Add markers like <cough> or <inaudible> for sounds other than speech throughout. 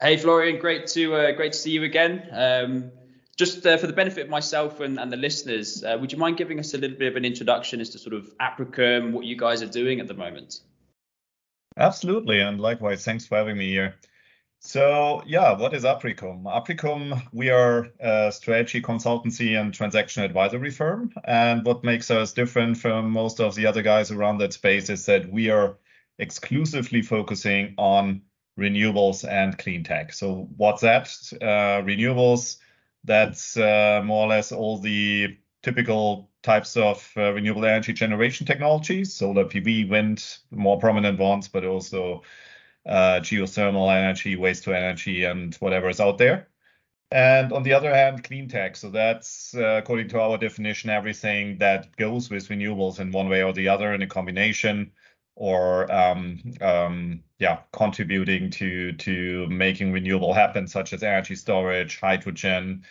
Hey Florian, great to uh, great to see you again. Um, just uh, for the benefit of myself and, and the listeners, uh, would you mind giving us a little bit of an introduction as to sort of Apricum, what you guys are doing at the moment? Absolutely, and likewise, thanks for having me here. So yeah, what is Apricum? Apricum, we are a strategy consultancy and transaction advisory firm. And what makes us different from most of the other guys around that space is that we are exclusively focusing on renewables and clean tech. So what's that? Uh, renewables, that's uh, more or less all the typical types of uh, renewable energy generation technologies, solar PV, wind, more prominent ones, but also uh, geothermal energy, waste to energy, and whatever is out there. And on the other hand, clean tech. So that's, uh, according to our definition, everything that goes with renewables in one way or the other in a combination or um, um, yeah, contributing to to making renewable happen, such as energy storage, hydrogen,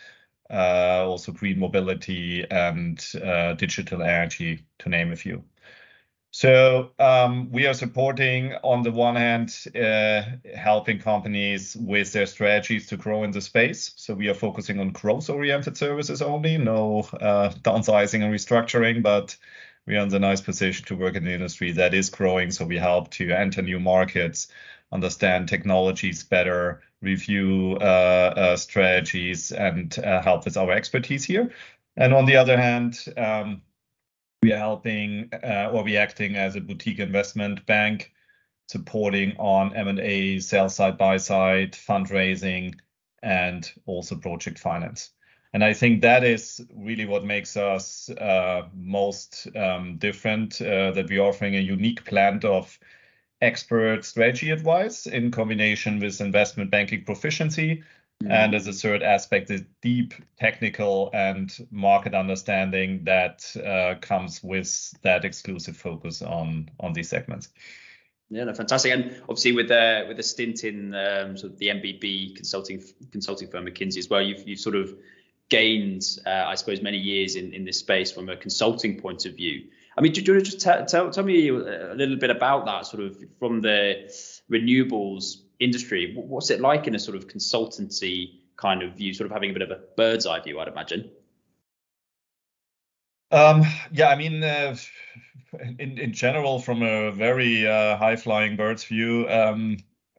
uh, also green mobility, and uh, digital energy, to name a few. So um, we are supporting, on the one hand, uh, helping companies with their strategies to grow in the space. So we are focusing on growth-oriented services only, no uh, downsizing and restructuring, but we are in the nice position to work in an industry that is growing. So we help to enter new markets, understand technologies better, review uh, uh, strategies, and uh, help with our expertise here. And on the other hand, um, we are helping uh, or we acting as a boutique investment bank, supporting on M&A, sell side, buy side, fundraising, and also project finance. And I think that is really what makes us uh, most um, different, uh, that we're offering a unique blend of expert strategy advice in combination with investment banking proficiency Mm-hmm. And as a third aspect, the deep technical and market understanding that uh, comes with that exclusive focus on on these segments. Yeah, no, fantastic. And obviously, with a with a stint in um, sort of the MBB consulting consulting firm McKinsey as well, you've you've sort of gained, uh, I suppose, many years in in this space from a consulting point of view. I mean, do, do you want to just t- tell tell me a little bit about that, sort of from the renewables industry. What's it like in a sort of consultancy kind of view, sort of having a bit of a bird's eye view, I'd imagine? Um, yeah, I mean, uh, in in general, from a very uh, high flying bird's view, um,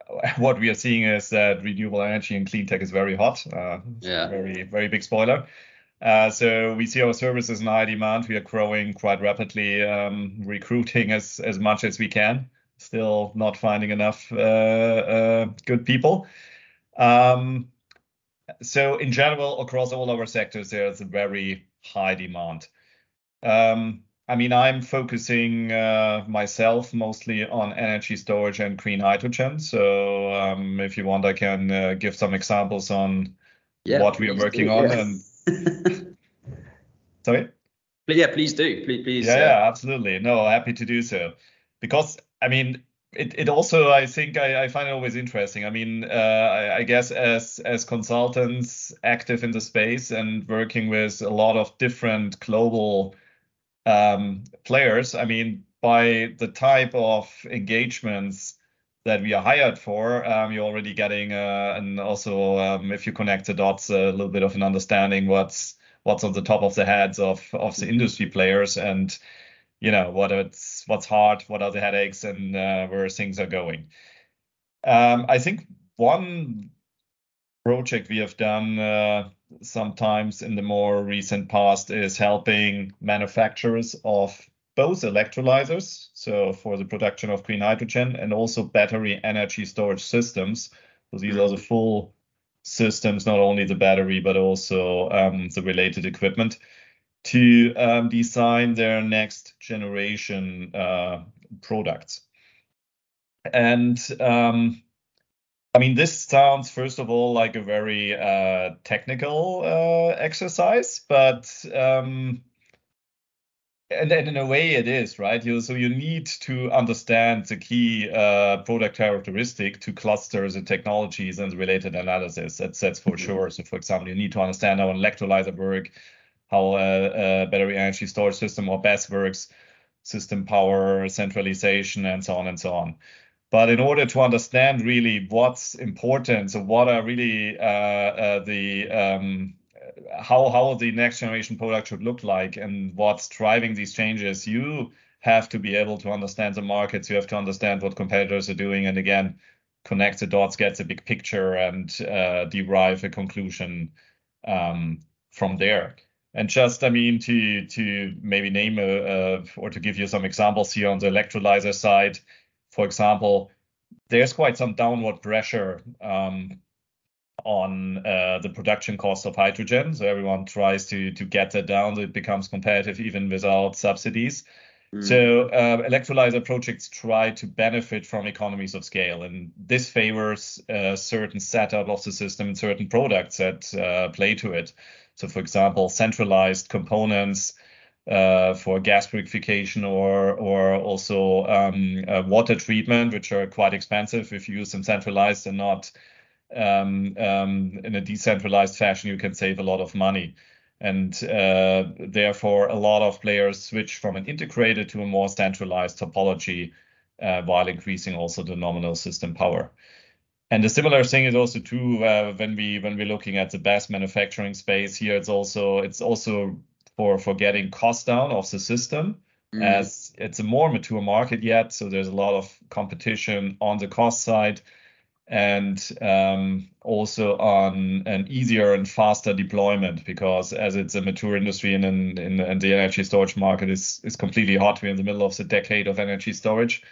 <laughs> what we are seeing is that renewable energy and clean tech is very hot. Uh, yeah. Very very big spoiler. Uh, so we see our services in high demand. We are growing quite rapidly, um, recruiting as as much as we can still not finding enough uh, uh, good people. Um, so in general, across all our sectors, there's a very high demand. Um, I mean, I'm focusing uh, myself mostly on energy storage and green hydrogen. So um, if you want, I can uh, give some examples on yeah, what we are working do, on. Yes. And <laughs> sorry. But yeah, please do. Please, please. Yeah, uh, yeah, absolutely. No, happy to do so. Because I mean, it, it also I think I, I find it always interesting. I mean, uh, I, I, guess as as consultants active in the space and working with a lot of different global um, players. I mean, by the type of engagements that we are hired for, um, you're already getting uh, and also um, if you connect the dots, a little bit of an understanding what's what's on the top of the heads of of the industry players and you know what it's what's hard, what are the headaches, and uh, where things are going. Um, I think one project we have done uh, sometimes in the more recent past is helping manufacturers of both electrolyzers, so for the production of green hydrogen, and also battery energy storage systems. So these are the full systems, not only the battery, but also um, the related equipment to um, design their next generation uh, products. And um, I mean, this sounds first of all like a very uh, technical uh, exercise, but um, and, and, in a way it is right. You, so you need to understand the key uh, product characteristic to cluster the technologies and related analysis. That's that's for mm-hmm. sure. So for example, you need to understand how an electrolyzer works, how a, a battery energy storage system or BESS works, system power, centralization, and so on and so on. But in order to understand really what's important, so what are really uh, uh, the um, how how the next generation product should look like and what's driving these changes, you have to be able to understand the markets. You have to understand what competitors are doing, and again, connect the dots, get the big picture, and uh, derive a conclusion um, from there. And just, I mean, to to maybe name a, a, or to give you some examples here on the electrolyzer side, for example, there's quite some downward pressure um, on uh, the production cost of hydrogen. So everyone tries to to get that down. So it becomes competitive even without subsidies. Mm. So uh, electrolyzer projects try to benefit from economies of scale, and this favors a certain setup of the system and certain products that uh, play to it. So, for example, centralized components uh, for gas purification or or also um, uh, water treatment, which are quite expensive if you use them centralized and not um, um, in a decentralized fashion. You can save a lot of money, and uh, therefore a lot of players switch from an integrated to a more centralized topology uh, while increasing also the nominal system power. And a similar thing is also true uh, when we when we're looking at the BESS manufacturing space here. It's also it's also for for getting cost down of the system mm. as it's a more mature market yet so there's a lot of competition on the cost side and um, also on an easier and faster deployment because as it's a mature industry and, and, and the energy storage market is is completely hot we're in the middle of the decade of energy storage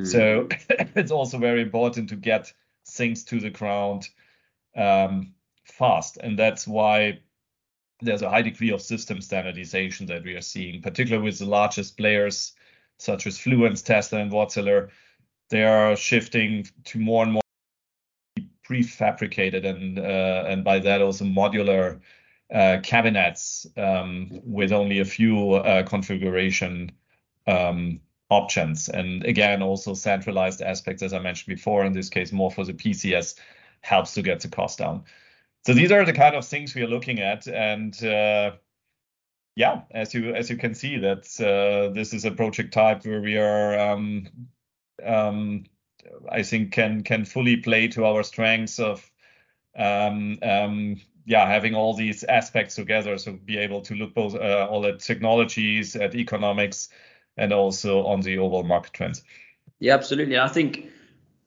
mm. so <laughs> it's also very important to get things to the ground um, fast and that's why there's a high degree of system standardization that we are seeing, particularly with the largest players such as Fluence, Tesla, and Wärtsilä. They are shifting to more and more prefabricated and uh, and by that also modular uh, cabinets um, with only a few uh, configuration um, options. And again, also centralized aspects, as I mentioned before, in this case, more for the PCS helps to get the cost down so these are the kind of things we are looking at and uh, yeah as you as you can see that uh, this is a project type where we are um, um, i think can can fully play to our strengths of um, um yeah having all these aspects together. So be able to look both uh, all at technologies at economics and also on the overall market trends. Yeah absolutely. I think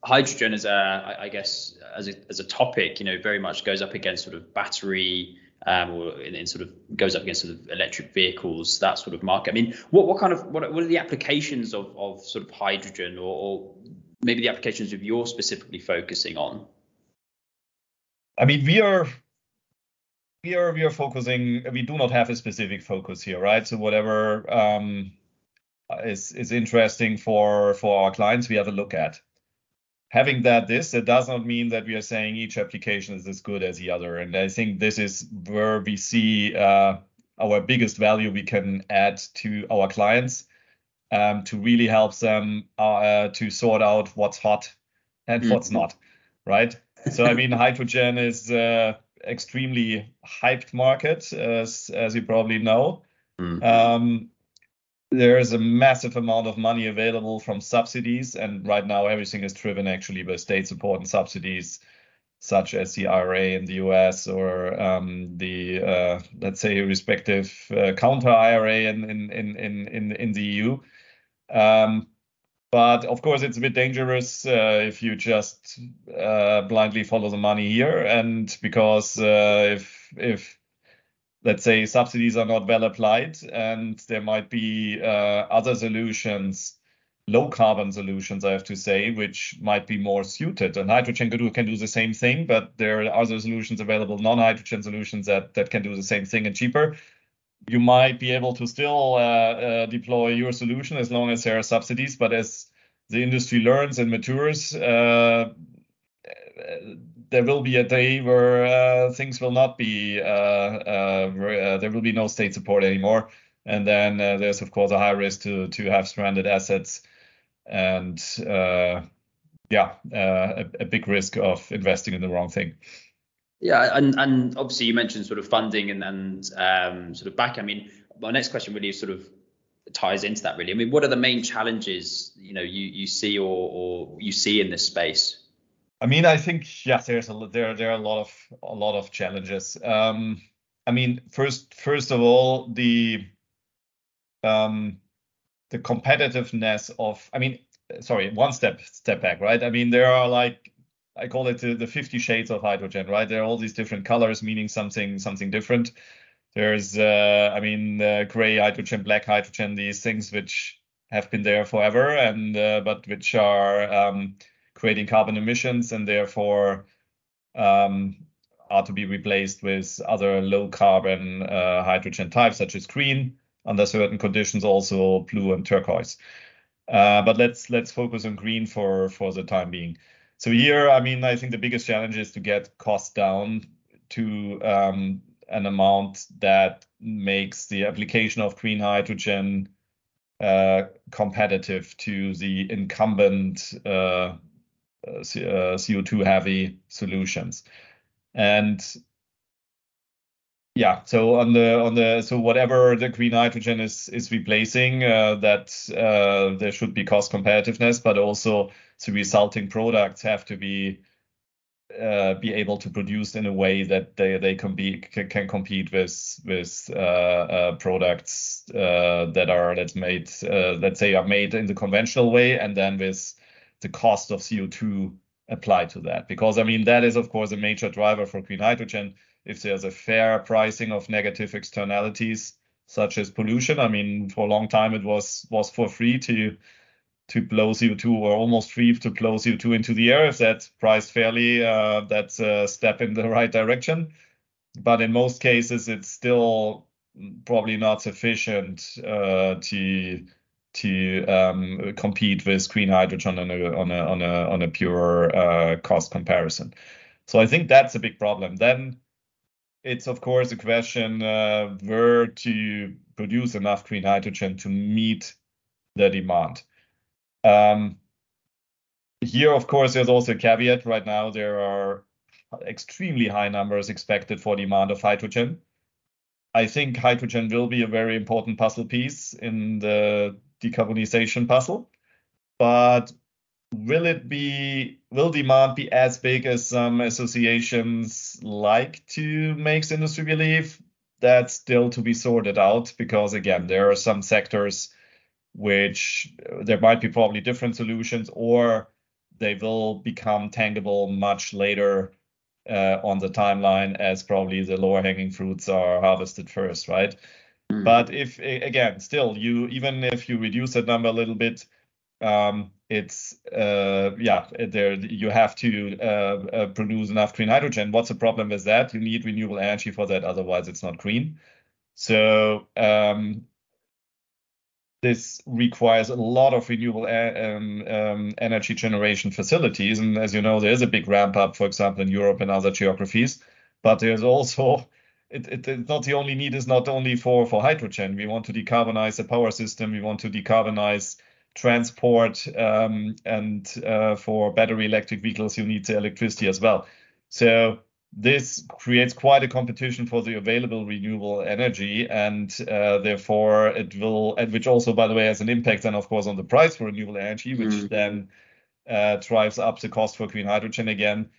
hydrogen as a, I guess, as a, as a topic, you know, very much goes up against sort of battery um, or in, in, sort of goes up against sort of electric vehicles, that sort of market. I mean, what, what kind of what, what are the applications of, of sort of hydrogen or, or maybe the applications of you're specifically focusing on? I mean, we are we are we are focusing. We do not have a specific focus here, right? So whatever um, is is interesting for for our clients, we have a look at having that this it does not mean that we are saying each application is as good as the other and i think this is where we see uh, our biggest value we can add to our clients um, to really help them uh, to sort out what's hot and mm-hmm. what's not right so i mean <laughs> hydrogen is uh, extremely hyped market as as you probably know mm-hmm. um, there is a massive amount of money available from subsidies, and right now everything is driven actually by state support and subsidies, such as the IRA in the US or um, the uh, let's say respective uh, counter IRA in in in in in the EU. Um, but of course, it's a bit dangerous uh, if you just uh, blindly follow the money here, and because uh, if if let's say subsidies are not well applied and there might be uh, other solutions low carbon solutions i have to say which might be more suited. And hydrogen can do, can do the same thing but there are other solutions available non-hydrogen solutions that, that can do the same thing and cheaper. You might be able to still uh, uh, deploy your solution as long as there are subsidies but as the industry learns and matures uh, there will be a day where uh, things will not be uh, uh, uh, there will be no state support anymore, and then there's of course a high risk to to have stranded assets, and yeah, a, a big risk of investing in the wrong thing. Yeah, and, and obviously you mentioned sort of funding and, and um, sort of back. I mean, my next question really sort of ties into that really. I mean, what are the main challenges you know you you see or or you see in this space? I mean, I think yeah, there's a there there are a lot of a lot of challenges. Um, I mean, first first of all, the um, the competitiveness of I mean, sorry, one step step back, right? I mean, there are like I call it the, the 50 shades of hydrogen, right? There are all these different colors meaning something something different. There's uh, I mean, uh, gray hydrogen, black hydrogen, these things which have been there forever and uh, but which are um, creating carbon emissions and therefore um, are to be replaced with other low carbon uh, hydrogen types such as green under certain conditions also blue and turquoise. Uh, but let's let's focus on green for for the time being. So here i mean i think the biggest challenge is to get costs down to um, an amount that makes the application of green hydrogen uh, competitive to the incumbent uh, CO2 uh, heavy solutions. And yeah, so on the on the so whatever the green hydrogen is is replacing, uh, that uh, there should be cost competitiveness, but also the resulting products have to be uh, be able to produce in a way that they they can be can, compete with with uh, uh, products uh, that are let's made let's say are made in the conventional way, and then with the cost of CO2 applied to that. Because I mean, that is of course a major driver for green hydrogen. If there's a fair pricing of negative externalities such as pollution, I mean, for a long time it was was for free to to blow CO2 or almost free to blow CO2 into the air. If that's priced fairly, uh, that's a step in the right direction. But in most cases, it's still probably not sufficient uh, to to um, compete with green hydrogen on a on a on a on a pure uh, cost comparison. So I think that's a big problem. Then it's of course a question uh, where to produce enough green hydrogen to meet the demand. Um, here, of course, there's also a caveat. Right now, there are extremely high numbers expected for demand of hydrogen. I think hydrogen will be a very important puzzle piece in the decarbonization puzzle. But will it be will demand be as big as some associations like to make the industry believe? That's still to be sorted out because again, there are some sectors which there might be probably different solutions or they will become tangible much later uh, on the timeline as probably the lower hanging fruits are harvested first, right? Mm. But if again, still, you even if you reduce that number a little bit, um, it's uh, yeah, there you have to uh, uh, produce enough green hydrogen. What's the problem with that? You need renewable energy for that, otherwise it's not green. So um, this requires a lot of renewable um, um, energy generation facilities, and as you know, there is a big ramp up, for example, in Europe and other geographies. But there's also it, it, it's not the only need is not only for for hydrogen. We want to decarbonize the power system. We want to decarbonize transport, um, and uh, for battery electric vehicles, you need the electricity as well. So this creates quite a competition for the available renewable energy, and uh, therefore it will, and which also, by the way, has an impact then, of course, on the price for renewable energy, which mm. then uh, drives up the cost for green hydrogen again,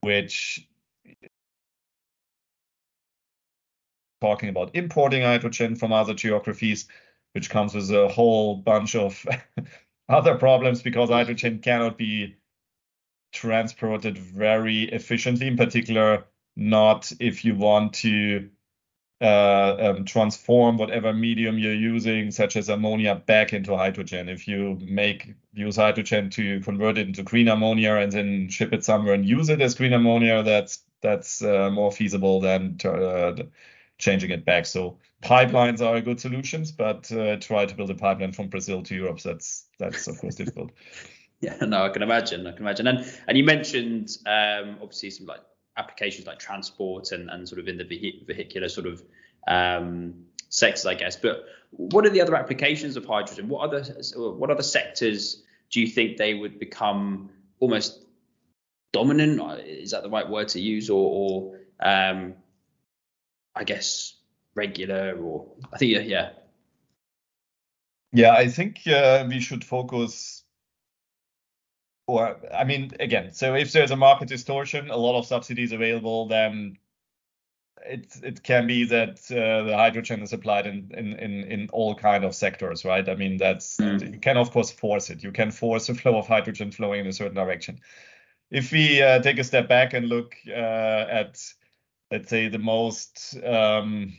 which talking about importing hydrogen from other geographies, which comes with a whole bunch of <laughs> other problems because hydrogen cannot be transported very efficiently, in particular, not if you want to uh, um, transform whatever medium you're using, such as ammonia, back into hydrogen. If you make use hydrogen to convert it into green ammonia and then ship it somewhere and use it as green ammonia, that's that's uh, more feasible than uh, changing it back. So pipelines are good solutions, but uh, try to build a pipeline from Brazil to Europe. That's that's of course difficult. <laughs> Yeah, no, I can imagine. I can imagine. And and you mentioned um, obviously some like applications like transport and, and sort of in the vehicular sort of um, sectors, I guess. But what are the other applications of hydrogen? What other what other sectors do you think they would become almost dominant? Is that the right word to use, or, or um, I guess regular or I think yeah, yeah. Yeah, I think uh, we should focus. Or, I mean, again, so if there's a market distortion, a lot of subsidies available, then it it can be that uh, the hydrogen is applied in, in in in all kind of sectors, right? I mean, that's mm. you can of course force it. You can force a flow of hydrogen flowing in a certain direction. If we uh, take a step back and look uh, at, let's say, the most um,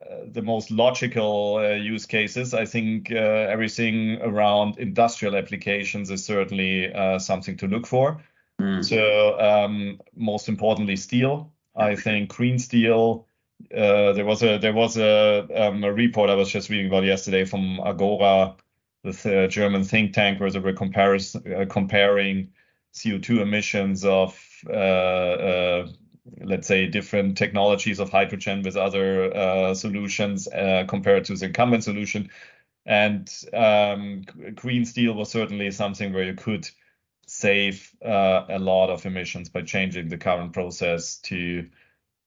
uh, the most logical uh, use cases, I think uh, everything around industrial applications is certainly something to look for. Mm. So um, most importantly, steel I think green steel. Uh, there was a there was a, um, a, report I was just reading about yesterday from Agora, the German think tank, where they were uh, comparing CO2 emissions of uh, uh, let's say different technologies of hydrogen with other uh, solutions uh, compared to the incumbent solution. And um, green steel was certainly something where you could save uh, a lot of emissions by changing the current process to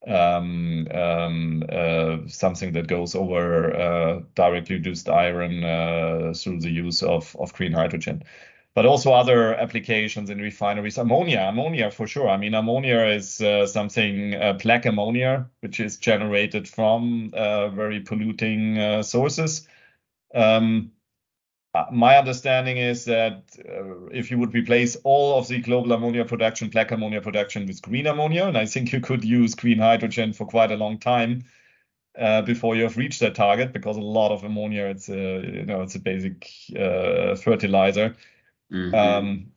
um, um, uh, something that goes over uh, directly reduced iron uh, through the use of, of green hydrogen. But also other applications in refineries. Ammonia, ammonia for sure. I mean, ammonia is uh, something, uh, black ammonia, which is generated from very polluting sources. Um, uh, my understanding is that uh, if you would replace all of the global ammonia production, black ammonia production with green ammonia, and I think you could use green hydrogen for quite a long time uh, before you have reached that target, because a lot of ammonia, it's a you know it's a basic uh, fertilizer, mm-hmm. um,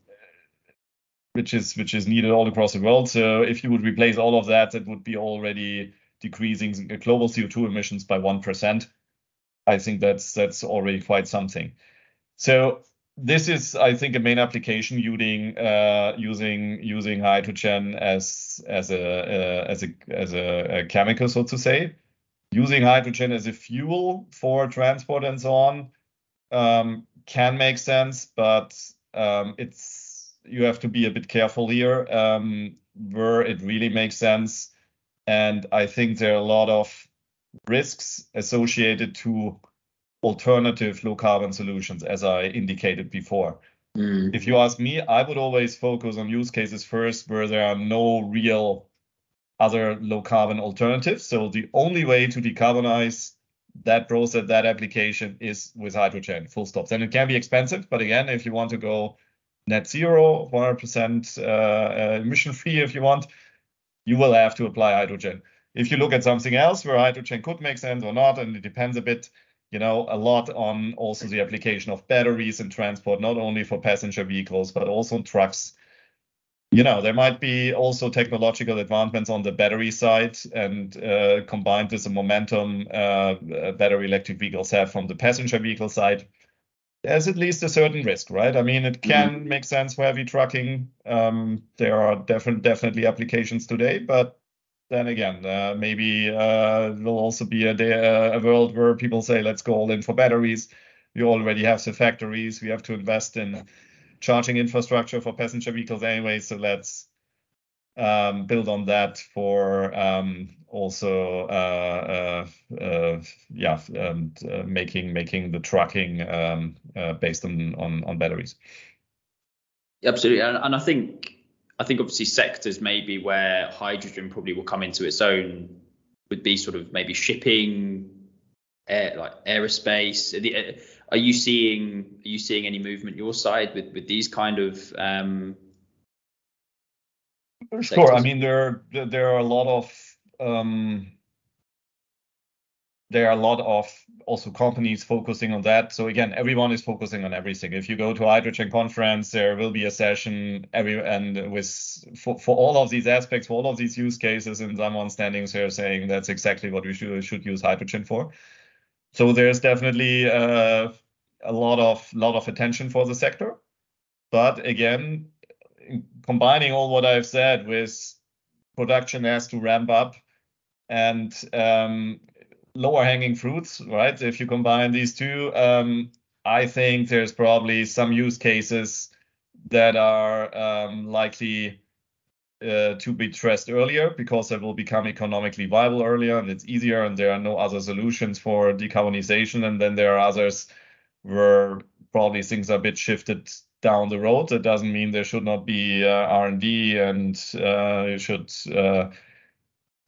which is which is needed all across the world. So if you would replace all of that, it would be already decreasing global CO2 emissions by one percent. I think that's that's already quite something. So this is, I think, a main application using uh, using using hydrogen as as a uh, as a as a, a, chemical, so to say. Using hydrogen as a fuel for transport and so on um, can make sense, but um, it's you have to be a bit careful here um, where it really makes sense. And I think there are a lot of risks associated to alternative low carbon solutions, as I indicated before. Mm. If you ask me, I would always focus on use cases first where there are no real other low carbon alternatives. So the only way to decarbonize that process, that application is with hydrogen, full stops. And it can be expensive, but again, if you want to go net zero, 100% uh, uh, emission free, if you want, you will have to apply hydrogen. If you look at something else where hydrogen could make sense or not, and it depends a bit, you know, a lot on also the application of batteries in transport, not only for passenger vehicles, but also trucks. You know, there might be also technological advancements on the battery side and uh, combined with the momentum uh, battery electric vehicles have from the passenger vehicle side. There's at least a certain risk, right? I mean, it can mm-hmm. make sense for heavy trucking. Um, there are different, definitely applications today, but then again, uh, maybe uh, there'll also be a, day, uh, a world where people say, let's go all in for batteries. We already have the factories. We have to invest in charging infrastructure for passenger vehicles anyway. So let's um, build on that for um, also, uh, uh, uh, yeah, and making making the trucking um, based on, on on batteries. Absolutely, and, and I think I think obviously sectors maybe where hydrogen probably will come into its own would be sort of maybe shipping, air, like aerospace. Are, are you seeing are you seeing any movement your side with with these kind of um, Sure. Sectors? I mean there there are a lot of um, there are a lot of also companies focusing on that. So again, everyone is focusing on everything. If you go to a hydrogen conference, there will be a session every and with for, for all of these aspects, for all of these use cases, and someone standing there saying that's exactly what we should should use hydrogen for. So there's definitely uh, a lot of lot of attention for the sector. But again, combining all what I've said with production has to ramp up and um, lower hanging fruits, right? If you combine these two, um, I think there's probably some use cases that are um, likely uh, to be addressed earlier because it will become economically viable earlier and it's easier and there are no other solutions for decarbonization. And then there are others where probably things are a bit shifted down the road. That doesn't mean there should not be uh, R&D and uh, you should, uh,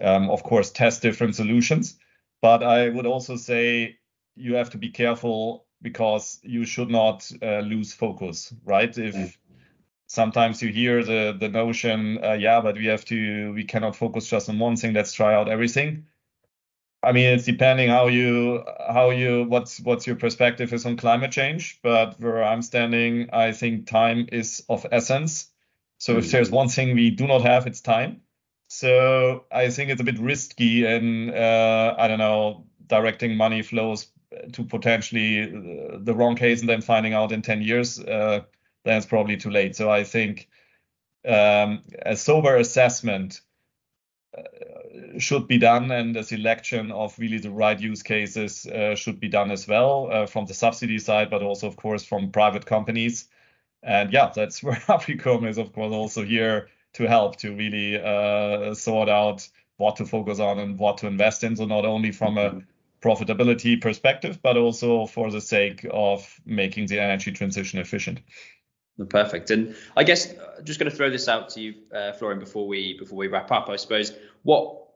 um, of course, test different solutions. But I would also say you have to be careful because you should not uh, lose focus, right? If mm. Sometimes you hear the the notion, uh, yeah, but we have to, we cannot focus just on one thing. Let's try out everything. I mean, it's depending how you how you what's what's your perspective is on climate change. But where I'm standing, I think time is of essence. So mm. if there's one thing we do not have, it's time. So I think it's a bit risky in uh, I don't know directing money flows to potentially uh, the wrong case and then finding out in 10 years, uh, then it's probably too late. So I think um, a sober assessment uh, should be done and a selection of really the right use cases uh, should be done as well uh, from the subsidy side, but also, of course, from private companies. And yeah, that's <laughs> where Apricum is, of course, also here to help to really uh, sort out what to focus on and what to invest in. So not only from a profitability perspective, but also for the sake of making the energy transition efficient. Perfect. And I guess uh, just going to throw this out to you, uh, Florian, before we before we wrap up. I suppose what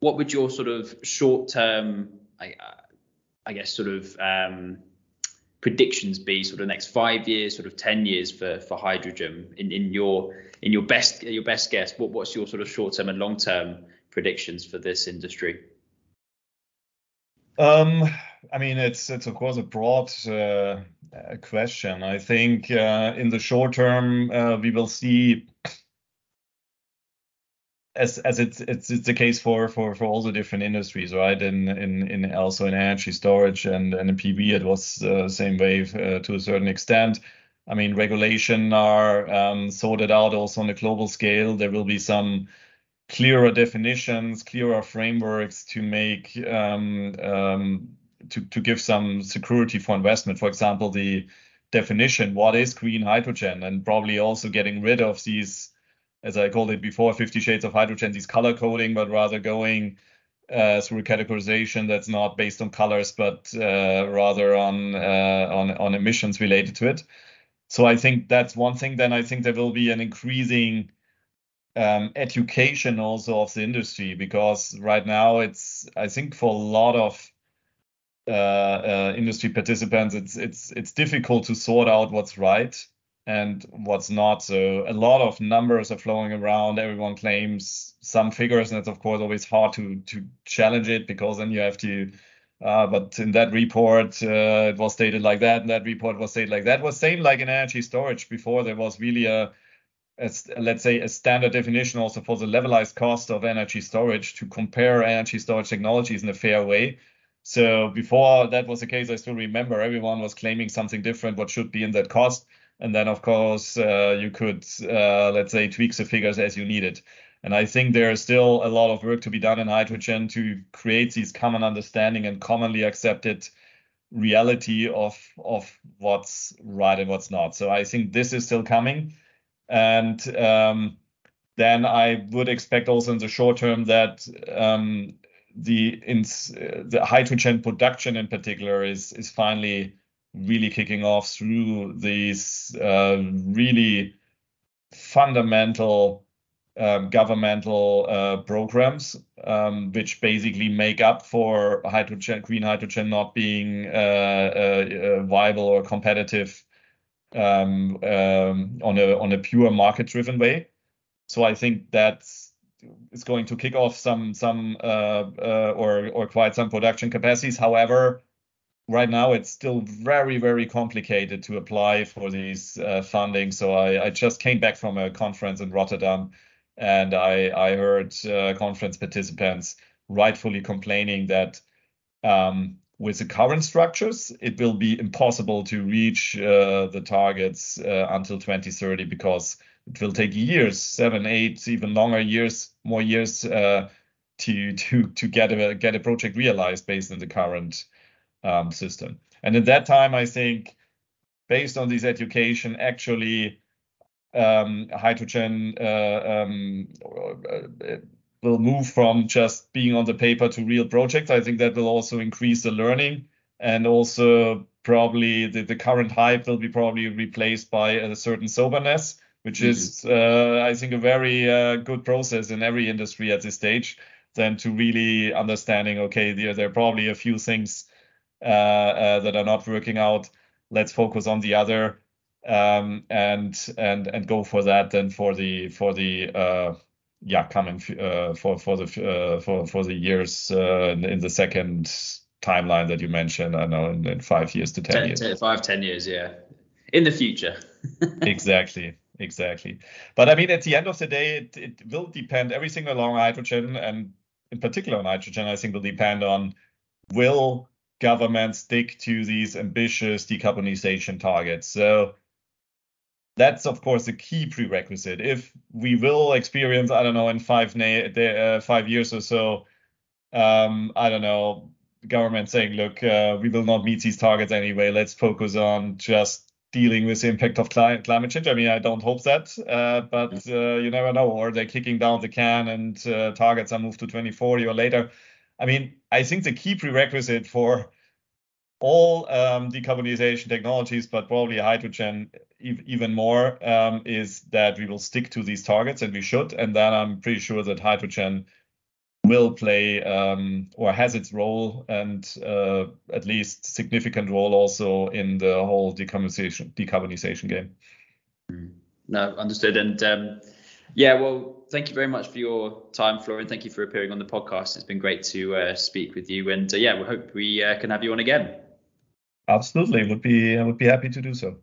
what would your sort of short term, I, uh, I guess, sort of um, predictions be, sort of next five years, sort of ten years for for hydrogen in, in your in your best your best guess? What what's your sort of short term and long term predictions for this industry? Um, I mean, it's it's of course a broad uh, question. I think uh, in the short term uh, we will see, as as it's it's it's the case for for for all the different industries, right? In in in also in energy storage and and in PV, it was the same way uh, to a certain extent. I mean, regulation are um, sorted out also on a global scale. There will be some clearer definitions, clearer frameworks to make um, um, to, to give some security for investment. For example, the definition, what is green hydrogen, and probably also getting rid of these, as I called it before, 50 shades of hydrogen, these color coding, but rather going uh, through categorization that's not based on colors, but uh, rather on, uh, on on emissions related to it. So I think that's one thing. Then I think there will be an increasing um, education also of the industry because right now it's I think for a lot of industry participants it's it's it's difficult to sort out what's right and what's not. So a lot of numbers are flowing around. Everyone claims some figures, and it's of course always hard to to challenge it because then you have to. Uh, but in that report, uh, it was stated like that, and that report was stated like that. It was same like in energy storage before. There was really a as let's say a standard definition also for the levelized cost of energy storage to compare energy storage technologies in a fair way. So before that was the case, I still remember everyone was claiming something different, what should be in that cost. And then, of course, uh, you could, uh, let's say, tweak the figures as you need it. And I think there is still a lot of work to be done in hydrogen to create these common understanding and commonly accepted reality of of what's right and what's not. So I think this is still coming. And um, then I would expect also in the short term that um, the in, the hydrogen production in particular is is finally really kicking off through these uh, really fundamental um, governmental uh, programs, um, which basically make up for hydrogen, green hydrogen not being uh, uh, uh viable or competitive um, um, on a on a pure market driven way. So I think that's is going to kick off some some uh, uh, or or quite some production capacities. However, right now it's still very very complicated to apply for these uh, funding. So I, I just came back from a conference in Rotterdam, and I I heard uh, conference participants rightfully complaining that um, with the current structures, it will be impossible to reach uh, the targets uh, until 2030 because it will take years, seven, eight, even longer years, more years uh, to to to get a get a project realized based on the current um, system. And in that time, I think, based on this education, actually, um, hydrogen uh, um, uh, will move from just being on the paper to real projects. I think that will also increase the learning and also probably the, the current hype will be probably replaced by a certain soberness, which mm-hmm. is, uh, I think, a very uh, good process in every industry at this stage. Than to really understanding, okay, there, there are probably a few things uh, uh, that are not working out. Let's focus on the other um, and and and go for that. Then for the for the uh, yeah coming uh, for for the uh, for for the years uh, in the second timeline that you mentioned. I know in, in five years to ten, ten years. Ten, five ten years, yeah, in the future. <laughs> exactly, exactly. But I mean, at the end of the day, it, it will depend. Everything along hydrogen, and in particular nitrogen, I think will depend on will governments stick to these ambitious decarbonization targets. So that's of course a key prerequisite. If we will experience, I don't know, in five na- uh, five years or so, um, I don't know, government saying, look, uh, we will not meet these targets anyway. Let's focus on just dealing with the impact of cli- climate change. I mean, I don't hope that, uh, but uh, you never know. Or they're kicking down the can and uh, targets are moved to 2040 or later. I mean, I think the key prerequisite for all um, decarbonization technologies, but probably hydrogen even more, um, is that we will stick to these targets, and we should. And then I'm pretty sure that hydrogen will play um, or has its role and uh, at least significant role also in the whole decarbonization decarbonization game. Hmm. No, understood. And um, yeah, well, thank you very much for your time, Florian. Thank you for appearing on the podcast. It's been great to uh, speak with you, and uh, yeah, we hope we uh, can have you on again. Absolutely, would be I would be happy to do so.